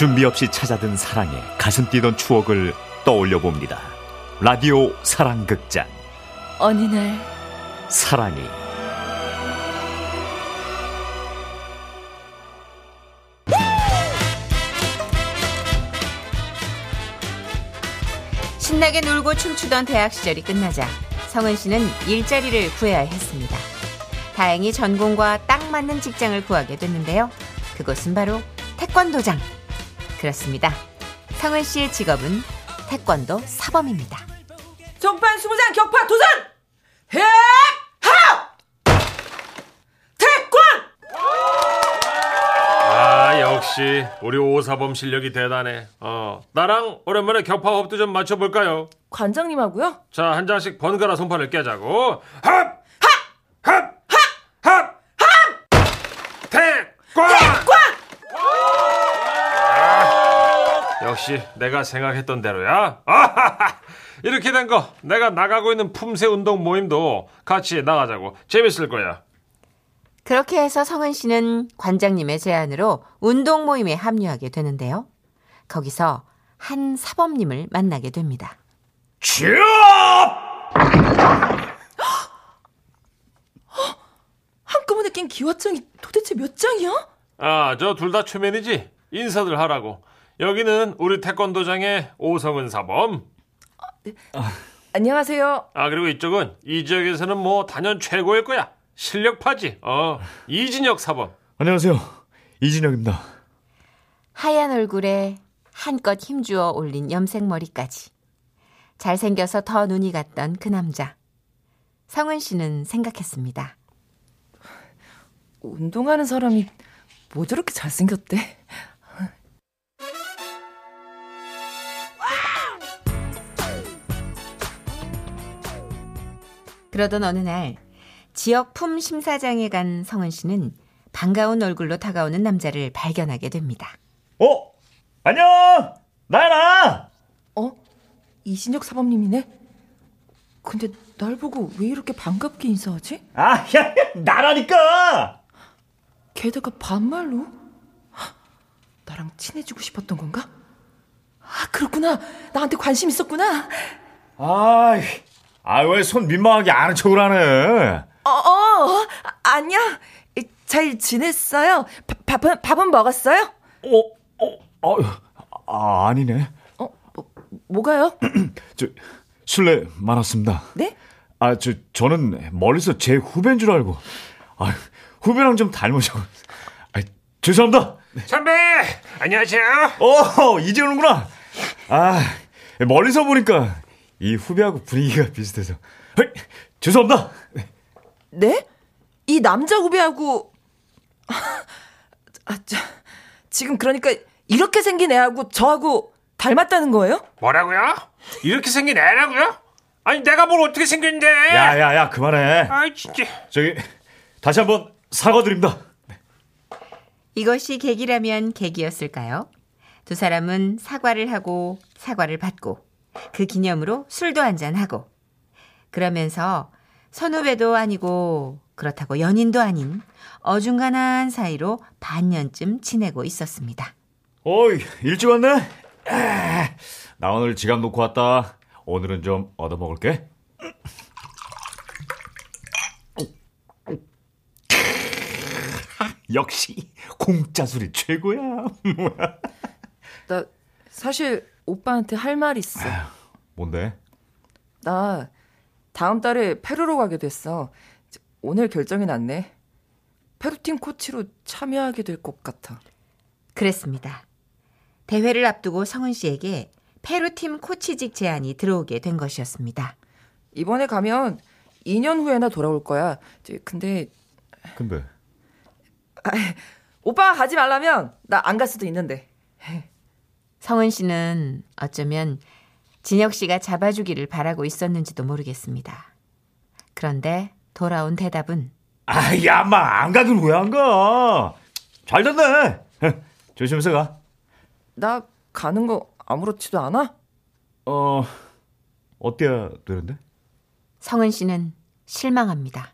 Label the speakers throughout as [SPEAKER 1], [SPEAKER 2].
[SPEAKER 1] 준비 없이 찾아든 사랑에 가슴 뛰던 추억을 떠올려 봅니다. 라디오 사랑극장.
[SPEAKER 2] 어느 날
[SPEAKER 1] 사랑이.
[SPEAKER 3] 신나게 놀고 춤추던 대학 시절이 끝나자 성은 씨는 일자리를 구해야 했습니다. 다행히 전공과 딱 맞는 직장을 구하게 됐는데요. 그곳은 바로 태권도장. 그렇습니다. 성은 씨의 직업은 태권도 사범입니다.
[SPEAKER 2] 정판 수무장 격파 도전! 힙! 하! 태권!
[SPEAKER 4] 아 역시 우리 오사범 실력이 대단해. 어 나랑 오랜만에 격파호흡도 좀 맞춰볼까요?
[SPEAKER 2] 관장님하고요?
[SPEAKER 4] 자 한 장씩 번갈아 손판을 깨자고. 합! 합! 합! 합! 합! 태권! 아, 역시 내가 생각했던 대로야. 아하하! 이렇게 된 거 내가 나가고 있는 품새 운동 모임도 같이 나가자고 재밌을 거야.
[SPEAKER 3] 그렇게 해서 성은 씨는 관장님의 제안으로 운동 모임에 합류하게 되는데요. 거기서 한 사범님을 만나게 됩니다.
[SPEAKER 1] 취업!
[SPEAKER 2] 한꺼번에 낀 기와장이 도대체 몇 장이야?
[SPEAKER 4] 아, 저 둘다 초면이지. 인사들 하라고. 여기는 우리 태권도장의 오성은 사범.
[SPEAKER 2] 안녕하세요.
[SPEAKER 4] 아, 그리고 이쪽은 이 지역에서는 뭐 단연 최고일 거야. 실력파지. 어, 이진혁 사범.
[SPEAKER 1] 안녕하세요. 이진혁입니다.
[SPEAKER 3] 하얀 얼굴에 한껏 힘주어 올린 염색 머리까지. 잘생겨서 더 눈이 갔던 그 남자. 성은 씨는 생각했습니다.
[SPEAKER 2] 운동하는 사람이 뭐 저렇게 잘생겼대?
[SPEAKER 3] 그러던 어느 날 지역 품 심사장에 간 성은 씨는 반가운 얼굴로 다가오는 남자를 발견하게 됩니다.
[SPEAKER 1] 어? 안녕! 나야, 나!
[SPEAKER 2] 어? 이진혁 사범님이네? 근데 날 보고 왜 이렇게 반갑게 인사하지?
[SPEAKER 1] 아, 야, 나라니까!
[SPEAKER 2] 게다가 반말로? 헉, 나랑 친해지고 싶었던 건가? 아, 그렇구나. 나한테 관심 있었구나.
[SPEAKER 1] 아이, 아, 왜 손 민망하게 아는 척을 하네?
[SPEAKER 2] 어, 어, 아, 아니야. 잘 지냈어요? 밥, 밥은, 밥은 먹었어요?
[SPEAKER 1] 어, 어, 아, 아 아니네.
[SPEAKER 2] 어, 뭐, 뭐가요?
[SPEAKER 1] 저, 술래 많았습니다.
[SPEAKER 2] 네?
[SPEAKER 1] 아, 저, 저는 멀리서 제 후배인 줄 알고. 아, 후배랑 좀 닮으셔. 아, 죄송합니다.
[SPEAKER 4] 선배! 안녕하세요.
[SPEAKER 1] 어, 이제 오는구나. 아, 멀리서 보니까 이 후배하고 분위기가 비슷해서. 헤이, 죄송합니다.
[SPEAKER 2] 네? 이 남자 후배하고, 아, 저, 지금 그러니까 이렇게 생긴 애하고 저하고 닮았다는 거예요?
[SPEAKER 4] 뭐라고요? 이렇게 생긴 애라고요? 아니, 내가 뭘 어떻게 생겼는데?
[SPEAKER 1] 야, 야, 야, 그만해.
[SPEAKER 4] 아이, 진짜.
[SPEAKER 1] 저기, 다시 한번 사과드립니다.
[SPEAKER 3] 이것이 계기라면 계기였을까요? 두 사람은 사과를 하고 사과를 받고 그 기념으로 술도 한잔하고 그러면서 선후배도 아니고 그렇다고 연인도 아닌 어중간한 사이로 반년쯤 지내고 있었습니다.
[SPEAKER 1] 어이, 일찍 왔네? 아, 나 오늘 지갑 놓고 왔다. 오늘은 좀 얻어먹을게. 역시 공짜 술이 최고야.
[SPEAKER 2] 나 사실 오빠한테 할 말 있어.
[SPEAKER 1] 뭔데?
[SPEAKER 2] 나 다음 달에 페루로 가게 됐어. 오늘 결정이 났네. 페루팀 코치로 참여하게 될 것 같아.
[SPEAKER 3] 그랬습니다. 대회를 앞두고 성은 씨에게 페루팀 코치직 제안이 들어오게 된 것이었습니다.
[SPEAKER 2] 이번에 가면 2년 후에나 돌아올 거야. 근데
[SPEAKER 1] 근데
[SPEAKER 2] 오빠가 가지 말라면 나 안 갈 수도 있는데.
[SPEAKER 3] 성은 씨는 어쩌면 진혁 씨가 잡아주기를 바라고 있었는지도 모르겠습니다. 그런데 돌아온 대답은
[SPEAKER 1] 아, 야, 마, 안 가긴 왜 안 가? 잘 됐네. 조심해서 가.
[SPEAKER 2] 나 가는 거 아무렇지도 않아?
[SPEAKER 1] 어, 어때야 되는데?
[SPEAKER 3] 성은 씨는 실망합니다.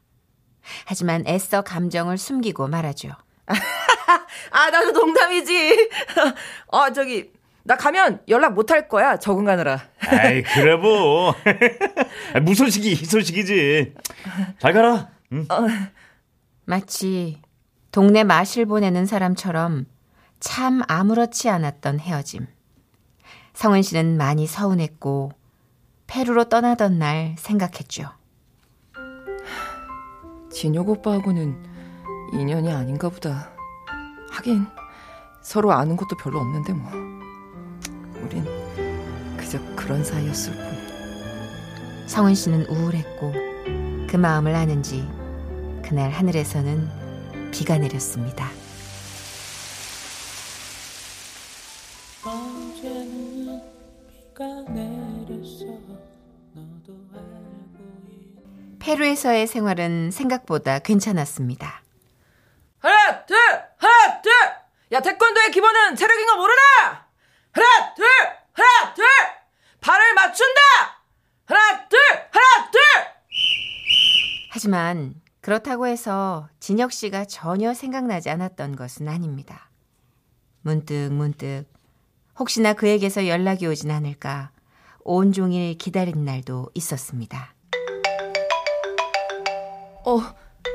[SPEAKER 3] 하지만 애써 감정을 숨기고 말하죠.
[SPEAKER 2] 아, 나도 농담이지. 아, 저기, 나 가면 연락 못 할 거야. 적응하느라.
[SPEAKER 1] 아이, 그래, 뭐. 무소식이 희소식이지. 잘 가라. 응.
[SPEAKER 3] 마치 동네 마실 보내는 사람처럼 참 아무렇지 않았던 헤어짐. 성은 씨는 많이 서운했고 페루로 떠나던 날 생각했죠.
[SPEAKER 2] 진혁 오빠하고는 인연이 아닌가 보다. 하긴 서로 아는 것도 별로 없는데 뭐. 우린 그저 그런 사이였을 뿐.
[SPEAKER 3] 성은 씨는 우울했고 그 마음을 아는지 그날 하늘에서는 비가 내렸습니다. 페루에서의 생활은 생각보다 괜찮았습니다.
[SPEAKER 2] 하나, 둘, 하나, 둘! 야, 태권도의 기본은 체력인 거 모르나? 하나, 둘, 하나, 둘! 발을 맞춘다! 하나, 둘, 하나, 둘!
[SPEAKER 3] 하지만 그렇다고 해서 진혁 씨가 전혀 생각나지 않았던 것은 아닙니다. 문득 문득 혹시나 그에게서 연락이 오진 않을까 온종일 기다린 날도 있었습니다.
[SPEAKER 2] 어,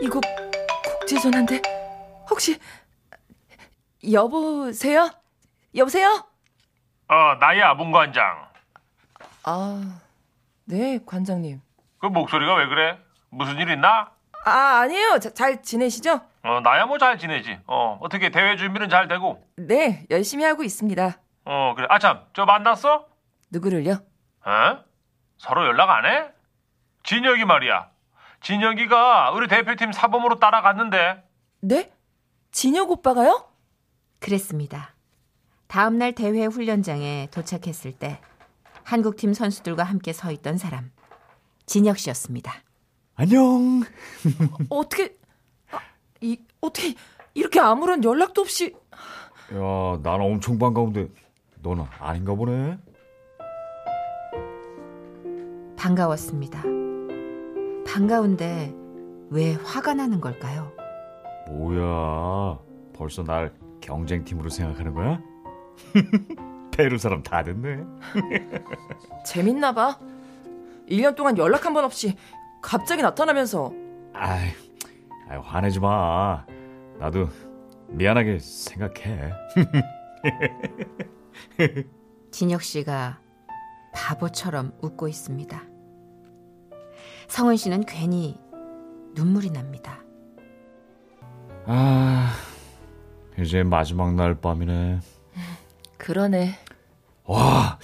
[SPEAKER 2] 이거 국제전화인데 혹시 여보세요? 여보세요?
[SPEAKER 4] 어, 나야, 문관장.
[SPEAKER 2] 아, 네, 관장님.
[SPEAKER 4] 그 목소리가 왜 그래? 무슨 일 있나?
[SPEAKER 2] 아, 아니에요. 자, 잘 지내시죠?
[SPEAKER 4] 어, 나야 뭐 잘 지내지. 어, 어떻게 대회 준비는 잘 되고?
[SPEAKER 2] 네, 열심히 하고 있습니다.
[SPEAKER 4] 어, 그래. 아, 참, 저 만났어?
[SPEAKER 2] 누구를요?
[SPEAKER 4] 어? 서로 연락 안 해? 진혁이 말이야. 진혁이가 우리 대표팀 사범으로 따라갔는데.
[SPEAKER 2] 네? 진혁 오빠가요?
[SPEAKER 3] 그랬습니다. 다음 날 대회 훈련장에 도착했을 때 한국팀 선수들과 함께 서 있던 사람 진혁 씨였습니다.
[SPEAKER 1] 안녕.
[SPEAKER 2] 어떻게 아, 이 어떻게 이렇게 아무런 연락도 없이
[SPEAKER 1] 야, 나는 엄청 반가운데 너는 아닌가 보네.
[SPEAKER 3] 반가웠습니다. 반가운데 왜 화가 나는 걸까요?
[SPEAKER 1] 뭐야? 벌써 날 경쟁팀으로 생각하는 거야? 페루 사람 다 됐네.
[SPEAKER 2] 재밌나 봐. 1년 동안 연락 한 번 없이 갑자기 나타나면서
[SPEAKER 1] 아이, 아이 화내지 마. 나도 미안하게 생각해.
[SPEAKER 3] 진혁 씨가 바보처럼 웃고 있습니다. 성은 씨는 괜히 눈물이 납니다.
[SPEAKER 1] 아, 이제 마지막 날 밤이네.
[SPEAKER 2] 그러네.
[SPEAKER 1] 와,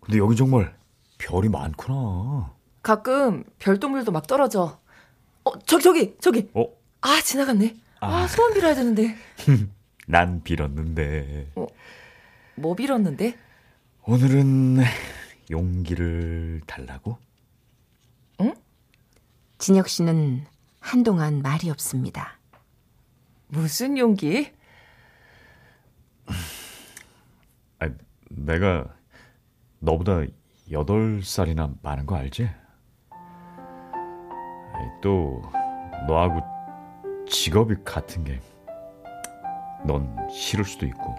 [SPEAKER 1] 근데 여기 정말 별이 많구나.
[SPEAKER 2] 가끔 별똥별도 막 떨어져. 어, 저기 저기 저기.
[SPEAKER 1] 어?
[SPEAKER 2] 아, 지나갔네. 아,
[SPEAKER 1] 아.
[SPEAKER 2] 소원 빌어야 되는데.
[SPEAKER 1] 난 빌었는데.
[SPEAKER 2] 뭐 빌었는데?
[SPEAKER 1] 오늘은 용기를 달라고?
[SPEAKER 3] 진혁 씨는 한동안 말이 없습니다.
[SPEAKER 2] 무슨 용기?
[SPEAKER 1] 아, 내가 너보다 여덟 살이나 많은 거 알지? 또 너하고 직업이 같은 게 넌 싫을 수도 있고.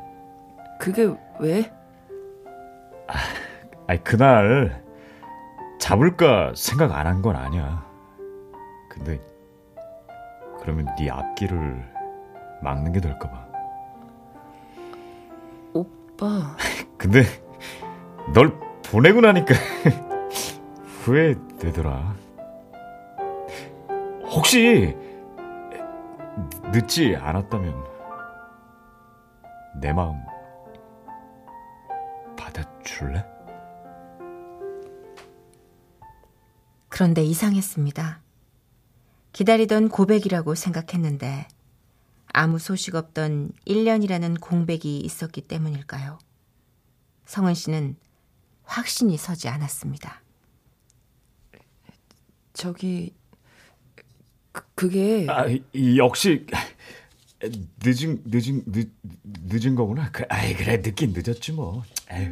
[SPEAKER 2] 그게 왜?
[SPEAKER 1] 아이 그날 잡을까 생각 안 한 건 아니야. 근데 그러면 네 앞길을 막는 게 될까 봐.
[SPEAKER 2] 오빠.
[SPEAKER 1] 근데 널 보내고 나니까 후회되더라. 혹시 늦지 않았다면 내 마음 받아줄래?
[SPEAKER 3] 그런데 이상했습니다. 기다리던 고백이라고 생각했는데 아무 소식 없던 1년이라는 공백이 있었기 때문일까요? 성은 씨는 확신이 서지 않았습니다.
[SPEAKER 2] 저기 그, 그게
[SPEAKER 1] 아, 이- 역시 늦은 늦은 늦, 늦은 거구나. 그, 아이 그래 늦긴 늦었지 뭐. 아유.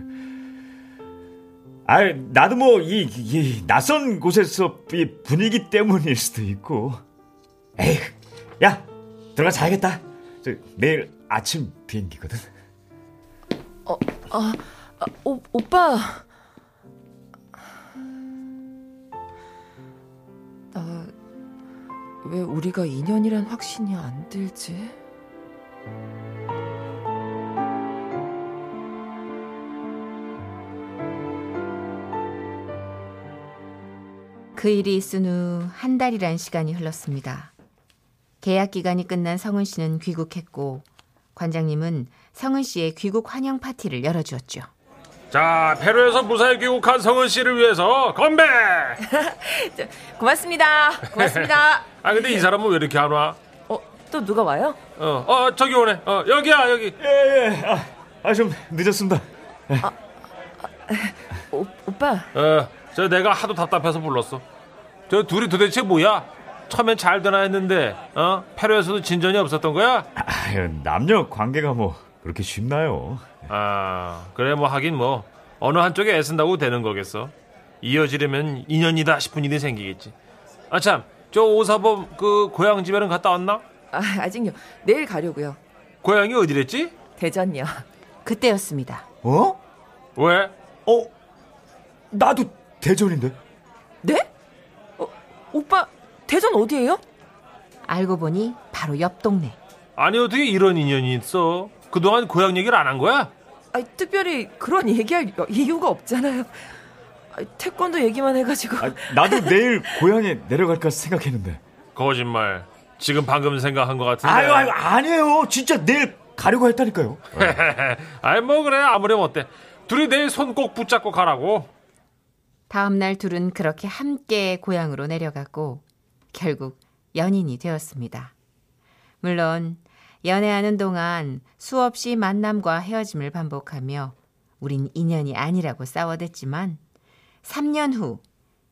[SPEAKER 1] 아이 나도 뭐이 이 낯선 곳에서 이 분위기 때문일 수도 있고. 에이, 야 들어가 자야겠다. 저, 내일 아침 비행기거든.
[SPEAKER 2] 어, 아, 아 오, 오빠. 나 왜 우리가 인연이란 확신이 안 들지?
[SPEAKER 3] 그 일이 있은 후 한 달이란 시간이 흘렀습니다. 계약 기간이 끝난 성은 씨는 귀국했고 관장님은 성은 씨의 귀국 환영 파티를 열어주었죠.
[SPEAKER 4] 자, 페루에서 무사히 귀국한 성은 씨를 위해서 건배!
[SPEAKER 2] 고맙습니다. 고맙습니다.
[SPEAKER 4] 아, 근데 이 사람은 왜 이렇게 안 와?
[SPEAKER 2] 어, 또 누가 와요?
[SPEAKER 4] 어, 어, 저기 오네. 어, 여기야, 여기.
[SPEAKER 1] 예 예. 아, 아, 좀 늦었습니다.
[SPEAKER 2] 오, 오빠.
[SPEAKER 4] 어, 저 내가 하도 답답해서 불렀어. 저 둘이 도대체 뭐야? 처음엔 잘 되나 했는데, 어? 페루에서도 진전이 없었던 거야?
[SPEAKER 1] 아유, 남녀 관계가 뭐 그렇게 쉽나요?
[SPEAKER 4] 아, 그래, 뭐 하긴 뭐. 어느 한쪽에 애쓴다고 되는 거겠어. 이어지려면 인연이다 싶은 일이 생기겠지. 아, 참. 저 오사범 그 고향 집에는 갔다 왔나?
[SPEAKER 2] 아, 아직요. 내일 가려고요.
[SPEAKER 4] 고향이 어디랬지?
[SPEAKER 2] 대전요.
[SPEAKER 3] 그때였습니다.
[SPEAKER 1] 어?
[SPEAKER 4] 왜?
[SPEAKER 1] 어? 나도 대전인데.
[SPEAKER 2] 네? 어, 오빠 대전 어디예요?
[SPEAKER 3] 알고 보니 바로 옆 동네.
[SPEAKER 4] 아니, 어떻게 이런 인연이 있어? 그동안 고향 얘기를 안 한 거야?
[SPEAKER 2] 아니, 특별히 그런 얘기할 이유가 없잖아요. 아니, 태권도 얘기만 해가지고.
[SPEAKER 1] 아, 나도 내일 고향에 내려갈까 생각했는데.
[SPEAKER 4] 거짓말. 지금 방금 생각한 것 같은데.
[SPEAKER 1] 아유, 아유, 아니에요. 진짜 내일 가려고 했다니까요.
[SPEAKER 4] 아이, 뭐 그래. 아무렴 어때. 둘이 내일 손 꼭 붙잡고 가라고.
[SPEAKER 3] 다음 날 둘은 그렇게 함께 고향으로 내려갔고 결국 연인이 되었습니다. 물론 연애하는 동안 수없이 만남과 헤어짐을 반복하며 우린 인연이 아니라고 싸워댔지만 3년 후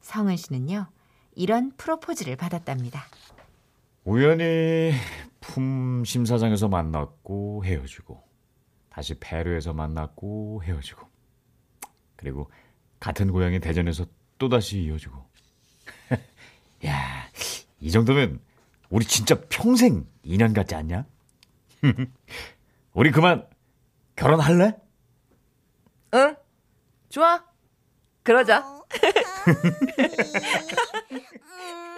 [SPEAKER 3] 성은 씨는요 이런 프로포즈를 받았답니다.
[SPEAKER 1] 우연히 품 심사장에서 만났고 헤어지고 다시 페루에서 만났고 헤어지고 그리고 같은 고향인 대전에서 또다시 이어지고 야, 이 정도면 우리 진짜 평생 인연 같지 않냐? 우리 그만 결혼할래?
[SPEAKER 2] 응? 좋아. 그러자.